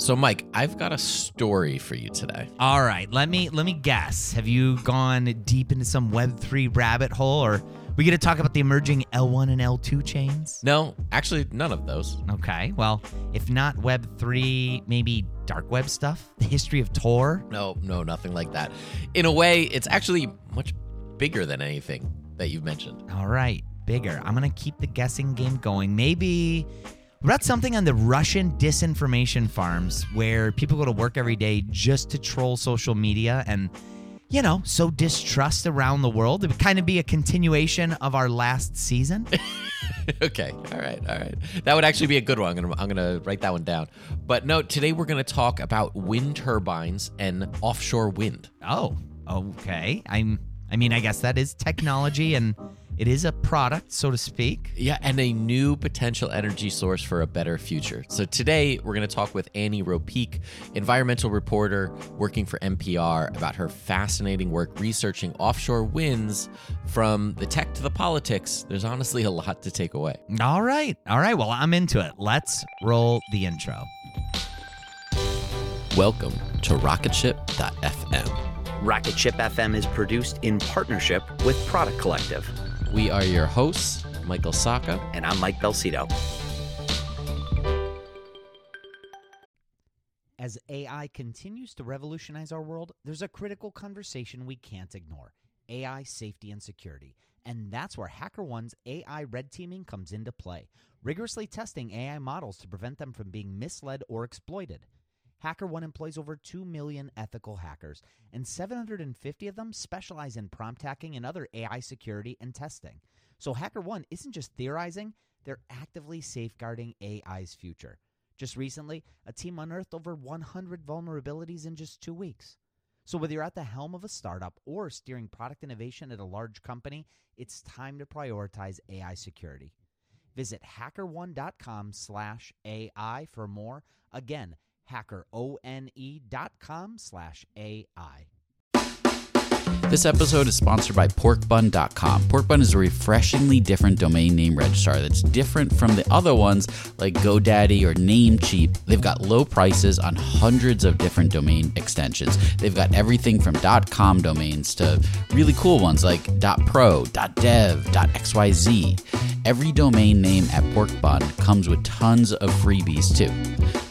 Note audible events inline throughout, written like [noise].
So, Mike, I've got a story for you today. All right, let me let me guess. Have you gone deep into some Web three rabbit hole, or we going to talk about the emerging L one and L two chains? No, actually, none of those. Okay, well, if not Web three, maybe dark web stuff, the history of Tor. No, no, nothing like that. In a way, it's actually much bigger than anything that you've mentioned. All right, bigger. I'm gonna keep the guessing game going. Maybe about something on the Russian disinformation farms where people go to work every day just to troll social media and, you know, sow distrust around the world. It would kind of be a continuation of our last season. [laughs] okay, all right, all right. That would actually be a good one. I'm gonna, I'm gonna write that one down. But no, today we're gonna talk about wind turbines and offshore wind. Oh, okay. I'm. I mean, I guess that is technology and it is a product, so to speak. Yeah, and a new potential energy source for a better future. So today we're going to talk with Annie Ropeek, environmental reporter working for NPR, about her fascinating work researching offshore winds from the tech to the politics. There's honestly a lot to take away. All right. All right. Well, I'm into it. Let's roll the intro. Welcome to rocketship.fm. Rocketship FM is produced in partnership with Product Collective. We are your hosts, Michael Sacca. And I'm Mike Belsito. As AI continues to revolutionize our world, there's a critical conversation we can't ignore AI safety and security. And that's where HackerOne's AI red teaming comes into play, rigorously testing AI models to prevent them from being misled or exploited. HackerOne employs over 2 million ethical hackers, and 750 of them specialize in prompt hacking and other AI security and testing. So HackerOne isn't just theorizing, they're actively safeguarding AI's future. Just recently, a team unearthed over 100 vulnerabilities in just two weeks. So whether you're at the helm of a startup or steering product innovation at a large company, it's time to prioritize AI security. Visit hackerone.com slash AI for more. Again, hackerone.com slash AI. This episode is sponsored by porkbun.com. Porkbun is a refreshingly different domain name registrar that's different from the other ones like GoDaddy or Namecheap. They've got low prices on hundreds of different domain extensions. They've got everything from .com domains to really cool ones like .pro, .dev, .xyz. Every domain name at Porkbun comes with tons of freebies too,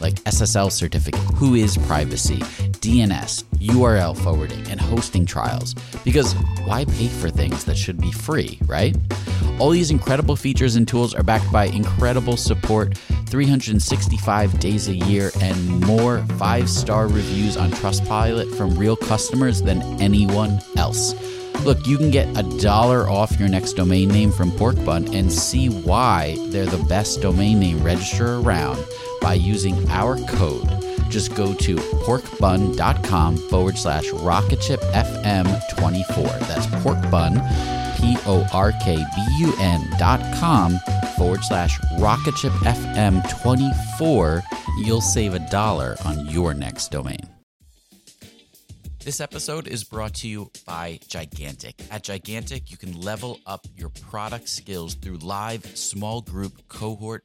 like SSL certificate, WHOIS privacy, DNS, URL forwarding, and hosting trials. Because why pay for things that should be free, right? All these incredible features and tools are backed by incredible support, 365 days a year, and more five star reviews on Trustpilot from real customers than anyone else. Look, you can get a dollar off your next domain name from Porkbun and see why they're the best domain name registrar around by using our code just go to porkbun.com forward slash rocketshipfm24. That's porkbun, P O R K B U N dot com forward slash rocketshipfm24. You'll save a dollar on your next domain. This episode is brought to you by Gigantic. At Gigantic, you can level up your product skills through live, small group, cohort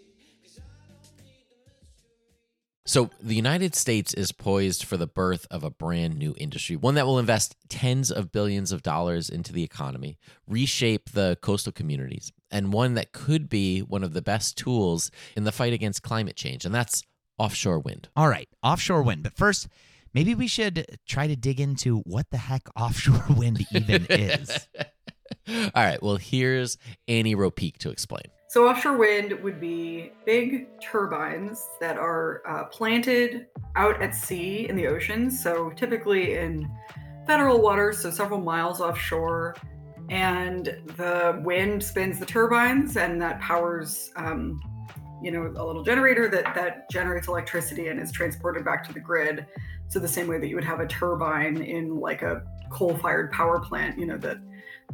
So, the United States is poised for the birth of a brand new industry, one that will invest tens of billions of dollars into the economy, reshape the coastal communities, and one that could be one of the best tools in the fight against climate change, and that's offshore wind. All right, offshore wind. But first, maybe we should try to dig into what the heck [laughs] offshore wind even is. [laughs] All right, well, here's Annie Ropeek to explain. So, offshore wind would be big turbines that are uh, planted out at sea in the ocean. So, typically in federal waters, so several miles offshore. And the wind spins the turbines, and that powers, um, you know, a little generator that that generates electricity and is transported back to the grid. So the same way that you would have a turbine in like a coal-fired power plant, you know, that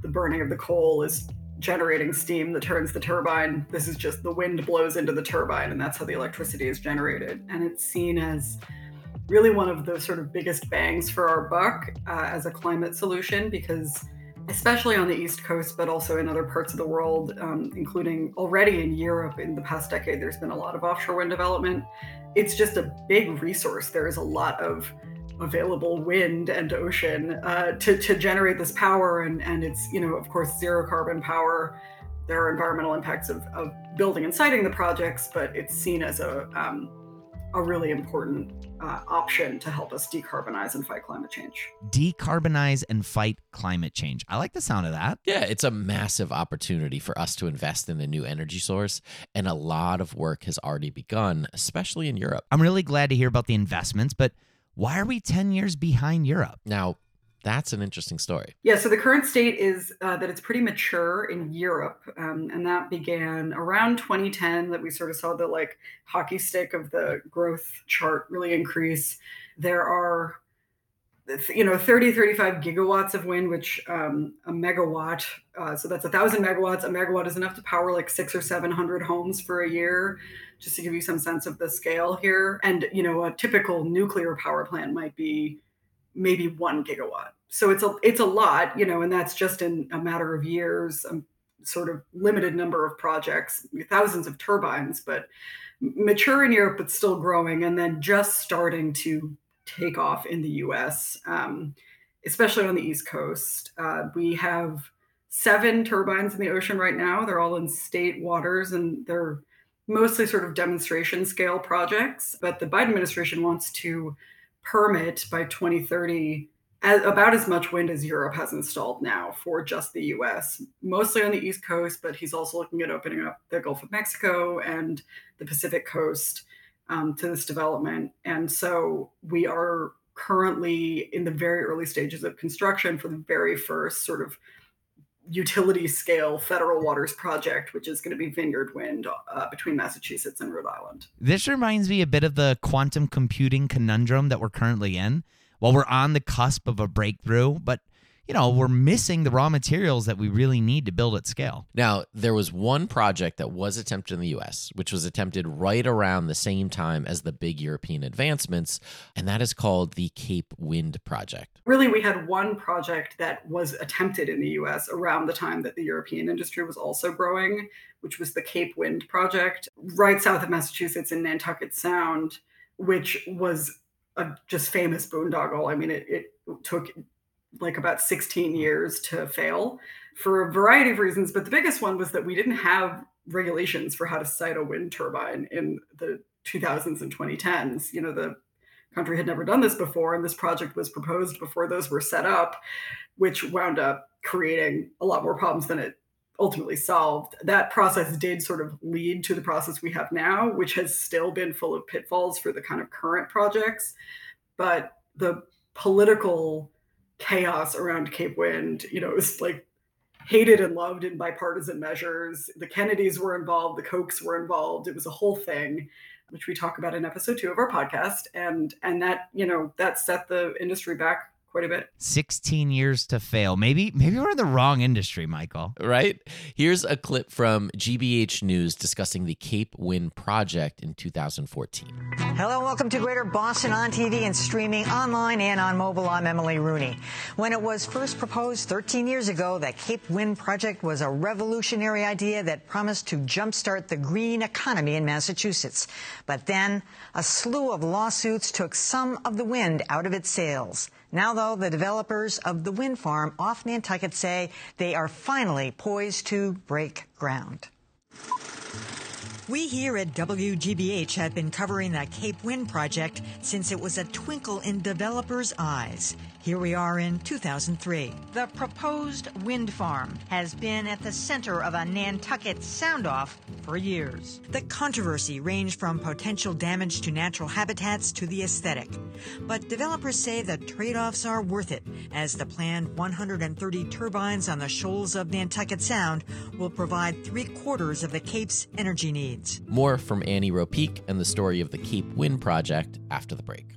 the burning of the coal is generating steam that turns the turbine. This is just the wind blows into the turbine, and that's how the electricity is generated. And it's seen as really one of the sort of biggest bangs for our buck uh, as a climate solution because especially on the east coast but also in other parts of the world um, including already in europe in the past decade there's been a lot of offshore wind development it's just a big resource there is a lot of available wind and ocean uh, to, to generate this power and, and it's you know of course zero carbon power there are environmental impacts of, of building and siting the projects but it's seen as a, um, a really important uh, option to help us decarbonize and fight climate change Decarbonize and fight climate change. I like the sound of that. Yeah, it's a massive opportunity for us to invest in a new energy source, and a lot of work has already begun, especially in Europe. I'm really glad to hear about the investments, but why are we 10 years behind Europe? Now, that's an interesting story. Yeah, so the current state is uh, that it's pretty mature in Europe, um, and that began around 2010. That we sort of saw the like hockey stick of the growth chart really increase. There are, you know, 30, 35 gigawatts of wind, which um, a megawatt, uh, so that's a thousand megawatts. A megawatt is enough to power like six or seven hundred homes for a year just to give you some sense of the scale here. And you know, a typical nuclear power plant might be maybe one gigawatt. So it's a it's a lot, you know, and that's just in a matter of years, a sort of limited number of projects, thousands of turbines, but mature in Europe, but still growing, and then just starting to take off in the U.S., um, especially on the East Coast. Uh, we have seven turbines in the ocean right now. They're all in state waters, and they're mostly sort of demonstration scale projects. But the Biden administration wants to permit by 2030 as, about as much wind as Europe has installed now for just the US, mostly on the East Coast, but he's also looking at opening up the Gulf of Mexico and the Pacific Coast um, to this development. And so we are currently in the very early stages of construction for the very first sort of utility scale federal waters project, which is going to be Vineyard Wind uh, between Massachusetts and Rhode Island. This reminds me a bit of the quantum computing conundrum that we're currently in. While we're on the cusp of a breakthrough, but you know, we're missing the raw materials that we really need to build at scale. Now, there was one project that was attempted in the US, which was attempted right around the same time as the big European advancements, and that is called the Cape Wind Project. Really, we had one project that was attempted in the US around the time that the European industry was also growing, which was the Cape Wind Project, right south of Massachusetts in Nantucket Sound, which was a just famous boondoggle. I mean, it, it took like about 16 years to fail for a variety of reasons. But the biggest one was that we didn't have regulations for how to site a wind turbine in the 2000s and 2010s. You know, the country had never done this before, and this project was proposed before those were set up, which wound up creating a lot more problems than it ultimately solved. That process did sort of lead to the process we have now, which has still been full of pitfalls for the kind of current projects. But the political chaos around Cape Wind. You know, it was like hated and loved in bipartisan measures. The Kennedys were involved, the Kochs were involved. It was a whole thing, which we talk about in episode two of our podcast. And and that, you know, that set the industry back quite a bit. 16 years to fail. Maybe maybe we're in the wrong industry, Michael. Right? Here's a clip from GBH News discussing the Cape Wind project in 2014. Hello, welcome to Greater Boston on TV and streaming online and on mobile. I'm Emily Rooney. When it was first proposed 13 years ago, the Cape Wind project was a revolutionary idea that promised to jumpstart the green economy in Massachusetts. But then a slew of lawsuits took some of the wind out of its sails. Now, though, the developers of the wind farm off Nantucket say they are finally poised to break ground. We here at WGBH have been covering the Cape Wind project since it was a twinkle in developers' eyes. Here we are in 2003. The proposed wind farm has been at the center of a Nantucket sound off for years. The controversy ranged from potential damage to natural habitats to the aesthetic. But developers say the trade offs are worth it, as the planned 130 turbines on the shoals of Nantucket Sound will provide three quarters of the Cape's energy needs. More from Annie Ropeek and the story of the Cape Wind Project after the break.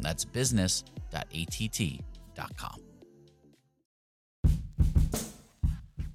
That's business.att.com.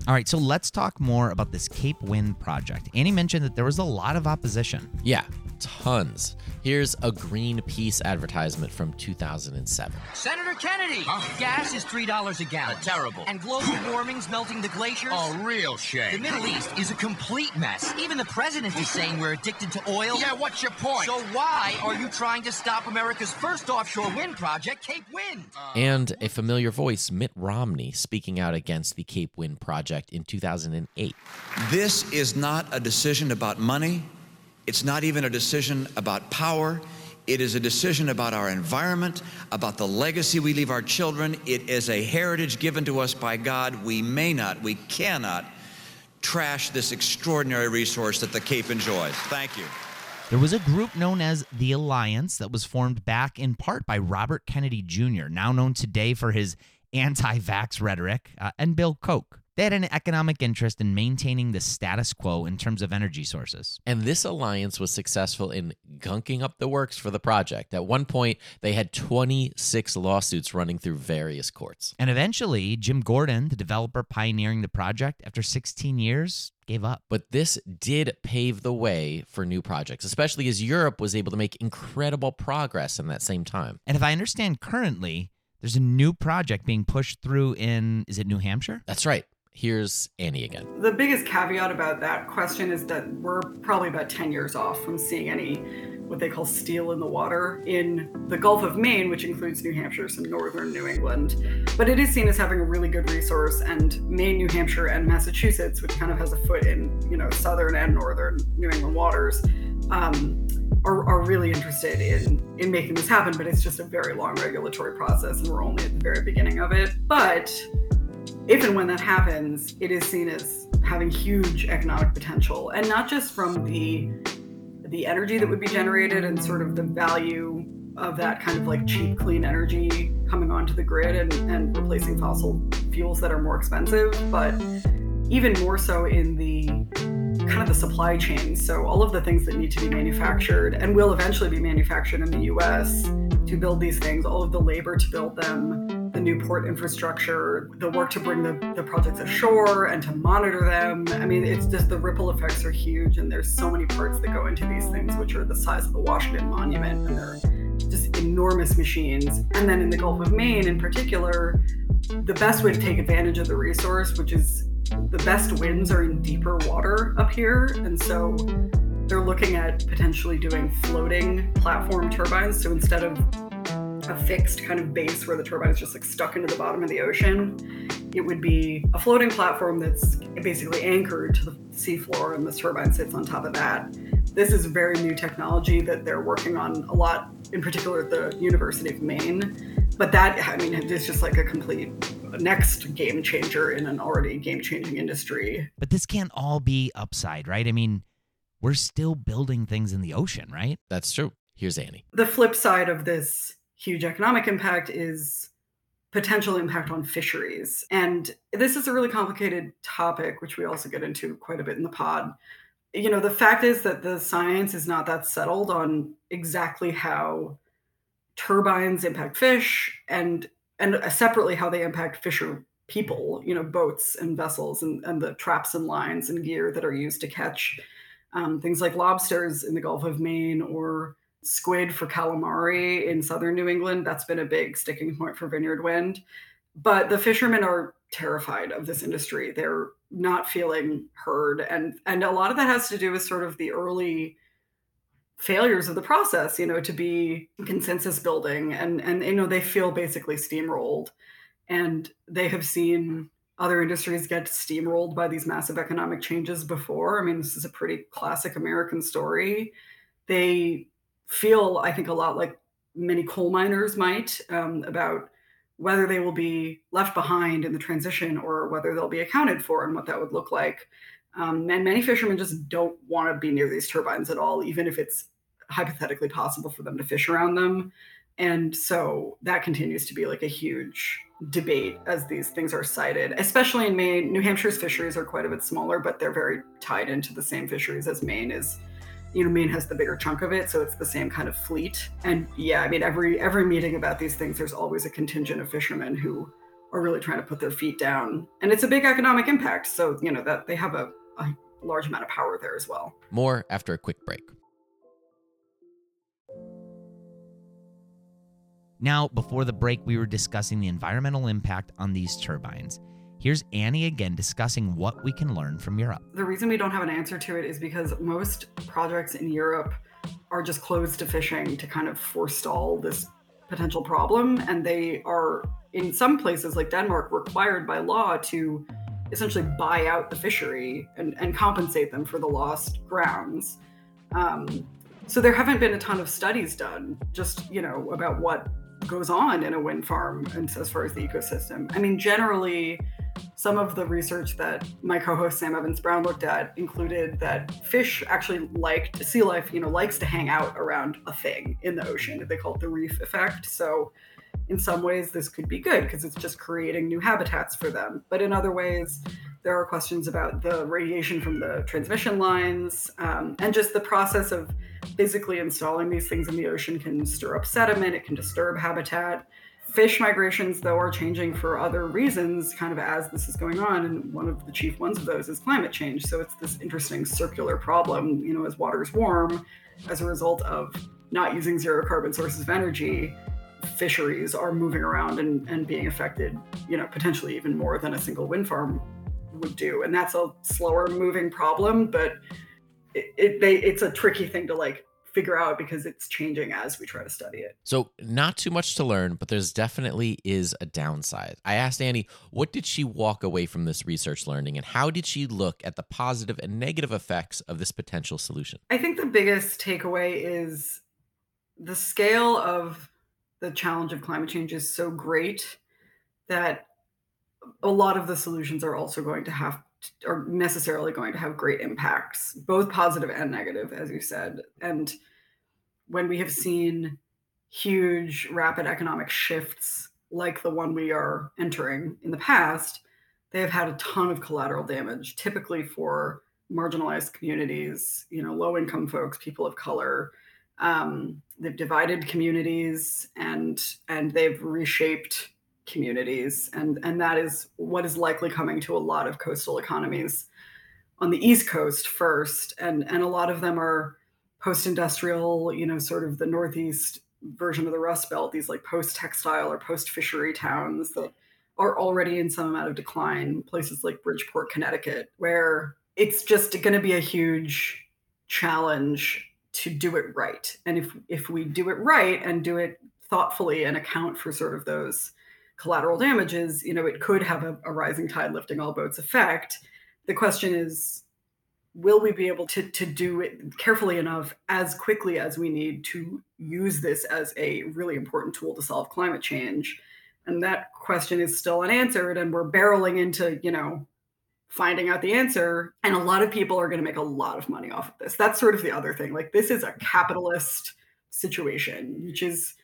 All right, so let's talk more about this Cape Wind project. Annie mentioned that there was a lot of opposition. Yeah, tons. Here's a Greenpeace advertisement from 2007. Senator Kennedy, gas is three dollars a gallon. terrible. And global warming's melting the glaciers. Oh, real shame. The. Middle East is a complete mess. Even the president is saying we're addicted to oil. Yeah, what's your point? So why are you trying to stop America's first offshore wind project, Cape Wind? Uh. And a familiar voice, Mitt Romney, speaking out against the Cape Wind project in 2008. This is not a decision about money. It's not even a decision about power. It is a decision about our environment, about the legacy we leave our children. It is a heritage given to us by God. We may not, we cannot trash this extraordinary resource that the Cape enjoys. Thank you. There was a group known as the Alliance that was formed back in part by Robert Kennedy Jr., now known today for his anti vax rhetoric, uh, and Bill Koch. They had an economic interest in maintaining the status quo in terms of energy sources. And this alliance was successful in gunking up the works for the project. At one point, they had 26 lawsuits running through various courts. And eventually, Jim Gordon, the developer pioneering the project, after 16 years, gave up. But this did pave the way for new projects, especially as Europe was able to make incredible progress in that same time. And if I understand currently, there's a new project being pushed through in, is it New Hampshire? That's right. Here's Annie again. The biggest caveat about that question is that we're probably about 10 years off from seeing any what they call steel in the water in the Gulf of Maine, which includes New Hampshire, some northern New England. But it is seen as having a really good resource, and Maine, New Hampshire, and Massachusetts, which kind of has a foot in you know southern and northern New England waters, um, are, are really interested in in making this happen. But it's just a very long regulatory process, and we're only at the very beginning of it. But if and when that happens, it is seen as having huge economic potential, and not just from the the energy that would be generated and sort of the value of that kind of like cheap, clean energy coming onto the grid and, and replacing fossil fuels that are more expensive, but even more so in the kind of the supply chain. So all of the things that need to be manufactured and will eventually be manufactured in the US to build these things, all of the labor to build them, the new port infrastructure, the work to bring the, the projects ashore and to monitor them. I mean, it's just the ripple effects are huge and there's so many parts that go into these things, which are the size of the Washington Monument and they're just enormous machines. And then in the Gulf of Maine in particular, the best way to take advantage of the resource, which is the best winds are in deeper water up here. And so they're looking at potentially doing floating platform turbines. So instead of a fixed kind of base where the turbine is just like stuck into the bottom of the ocean, it would be a floating platform that's basically anchored to the seafloor and the turbine sits on top of that. This is very new technology that they're working on a lot, in particular at the University of Maine. But that, I mean, it's just like a complete next game changer in an already game changing industry. But this can't all be upside, right? I mean, we're still building things in the ocean, right? That's true. Here's Annie. The flip side of this huge economic impact is potential impact on fisheries. And this is a really complicated topic, which we also get into quite a bit in the pod. You know, the fact is that the science is not that settled on exactly how turbines impact fish and and separately how they impact fisher people, you know, boats and vessels and, and the traps and lines and gear that are used to catch um, things like lobsters in the Gulf of Maine or squid for calamari in southern New England. That's been a big sticking point for Vineyard Wind. But the fishermen are terrified of this industry. They're not feeling heard. And and a lot of that has to do with sort of the early failures of the process, you know, to be consensus building and and you know, they feel basically steamrolled. And they have seen other industries get steamrolled by these massive economic changes before. I mean, this is a pretty classic American story. They feel, I think, a lot like many coal miners might um, about whether they will be left behind in the transition or whether they'll be accounted for and what that would look like. Um, and many fishermen just don't want to be near these turbines at all, even if it's hypothetically possible for them to fish around them. And so that continues to be like a huge debate as these things are sited, especially in Maine. New Hampshire's fisheries are quite a bit smaller, but they're very tied into the same fisheries as Maine is. You know, Maine has the bigger chunk of it, so it's the same kind of fleet. And yeah, I mean, every every meeting about these things, there's always a contingent of fishermen who are really trying to put their feet down, and it's a big economic impact. So you know that they have a, a large amount of power there as well. More after a quick break. Now, before the break, we were discussing the environmental impact on these turbines. Here's Annie again discussing what we can learn from Europe. The reason we don't have an answer to it is because most projects in Europe are just closed to fishing to kind of forestall this potential problem. And they are, in some places like Denmark, required by law to essentially buy out the fishery and, and compensate them for the lost grounds. Um, so there haven't been a ton of studies done just you know about what goes on in a wind farm and as far as the ecosystem. I mean, generally, some of the research that my co-host Sam Evans Brown looked at included that fish actually like sea life, you know, likes to hang out around a thing in the ocean. They call it the reef effect. So in some ways this could be good because it's just creating new habitats for them. But in other ways, there are questions about the radiation from the transmission lines um, and just the process of physically installing these things in the ocean can stir up sediment, it can disturb habitat. Fish migrations, though, are changing for other reasons, kind of as this is going on. And one of the chief ones of those is climate change. So it's this interesting circular problem, you know, as waters warm, as a result of not using zero carbon sources of energy, fisheries are moving around and, and being affected, you know, potentially even more than a single wind farm would do. And that's a slower moving problem, but it, it they, it's a tricky thing to like figure out because it's changing as we try to study it. So, not too much to learn, but there's definitely is a downside. I asked Annie, what did she walk away from this research learning and how did she look at the positive and negative effects of this potential solution? I think the biggest takeaway is the scale of the challenge of climate change is so great that a lot of the solutions are also going to have are necessarily going to have great impacts, both positive and negative, as you said. And when we have seen huge, rapid economic shifts like the one we are entering in the past, they have had a ton of collateral damage, typically for marginalized communities, you know, low income folks, people of color. Um, they've divided communities and and they've reshaped communities and and that is what is likely coming to a lot of coastal economies on the east coast first and and a lot of them are post-industrial you know sort of the northeast version of the rust belt these like post-textile or post-fishery towns that are already in some amount of decline places like bridgeport connecticut where it's just going to be a huge challenge to do it right. And if if we do it right and do it thoughtfully and account for sort of those collateral damages, you know, it could have a, a rising tide lifting all boats effect. The question is, will we be able to, to do it carefully enough as quickly as we need to use this as a really important tool to solve climate change? And that question is still unanswered, and we're barreling into, you know, finding out the answer. And a lot of people are going to make a lot of money off of this. That's sort of the other thing. Like, this is a capitalist situation, which is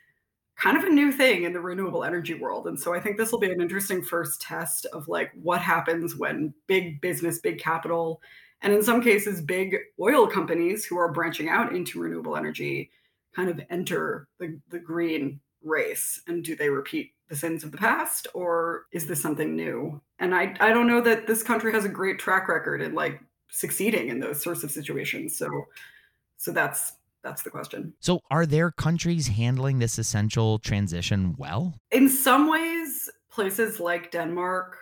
kind of a new thing in the renewable energy world. And so I think this will be an interesting first test of like what happens when big business, big capital, and in some cases, big oil companies who are branching out into renewable energy kind of enter the, the green race. And do they repeat the sins of the past or is this something new? And I, I don't know that this country has a great track record in like succeeding in those sorts of situations. So so that's that's the question. So, are there countries handling this essential transition well? In some ways, places like Denmark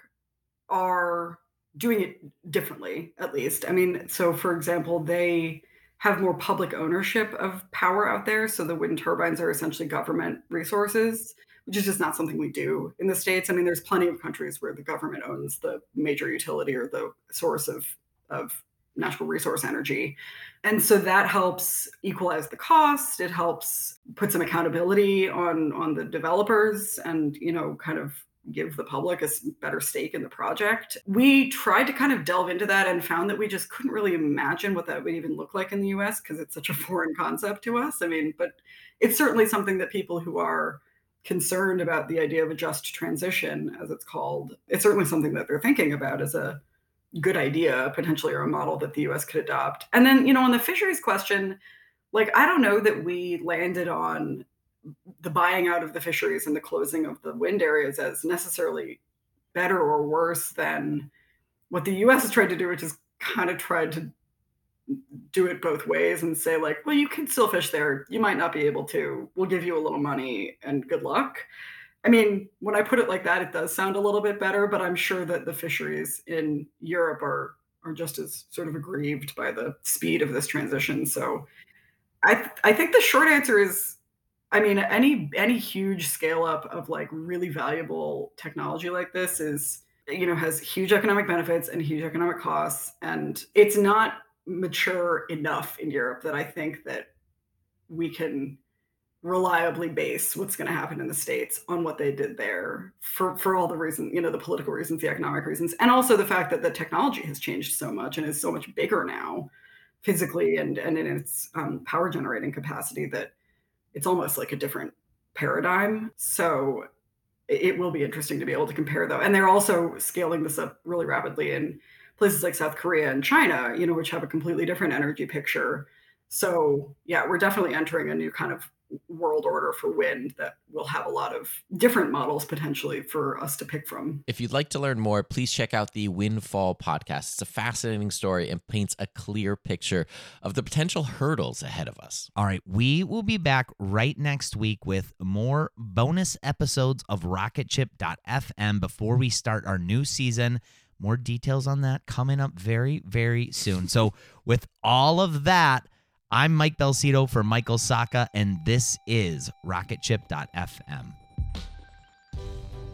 are doing it differently, at least. I mean, so for example, they have more public ownership of power out there. So the wind turbines are essentially government resources, which is just not something we do in the States. I mean, there's plenty of countries where the government owns the major utility or the source of, of natural resource energy. And so that helps equalize the cost. It helps put some accountability on on the developers and, you know, kind of give the public a better stake in the project. We tried to kind of delve into that and found that we just couldn't really imagine what that would even look like in the US because it's such a [laughs] foreign concept to us. I mean, but it's certainly something that people who are concerned about the idea of a just transition as it's called, it's certainly something that they're thinking about as a good idea potentially or a model that the US could adopt. And then, you know, on the fisheries question, like I don't know that we landed on the buying out of the fisheries and the closing of the wind areas as necessarily better or worse than what the US has tried to do, which is kind of tried to do it both ways and say like, well, you can still fish there. You might not be able to. We'll give you a little money and good luck. I mean, when I put it like that, it does sound a little bit better, but I'm sure that the fisheries in Europe are are just as sort of aggrieved by the speed of this transition. So I I think the short answer is I mean, any any huge scale up of like really valuable technology like this is you know has huge economic benefits and huge economic costs and it's not mature enough in Europe that I think that we can reliably base what's going to happen in the states on what they did there for for all the reasons you know the political reasons the economic reasons and also the fact that the technology has changed so much and is so much bigger now physically and and in its um, power generating capacity that it's almost like a different paradigm. So it will be interesting to be able to compare though. And they're also scaling this up really rapidly in places like south korea and china you know which have a completely different energy picture. So yeah we're definitely entering a new kind of world order for wind that will have a lot of different models potentially for us to pick from. If you'd like to learn more, please check out the Windfall podcast. It's a fascinating story and paints a clear picture of the potential hurdles ahead of us. All right, we will be back right next week with more bonus episodes of rocketship.fm before we start our new season. More details on that coming up very, very soon. So, with all of that, I'm Mike Belsito for Michael Sacca, and this is Rocketship.fm.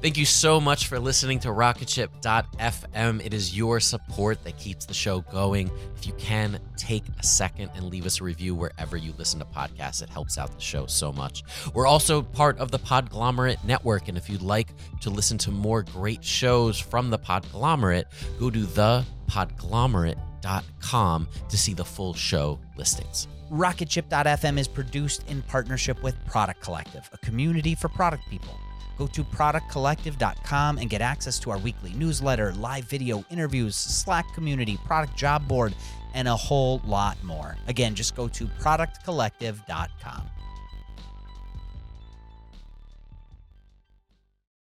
Thank you so much for listening to Rocketship.fm. It is your support that keeps the show going. If you can, take a second and leave us a review wherever you listen to podcasts. It helps out the show so much. We're also part of the Podglomerate Network, and if you'd like to listen to more great shows from the Podglomerate, go to the Podglomerate rocketship.com to see the full show listings. Rocketship.fm is produced in partnership with Product Collective, a community for product people. Go to productcollective.com and get access to our weekly newsletter, live video interviews, Slack community, product job board, and a whole lot more. Again, just go to productcollective.com.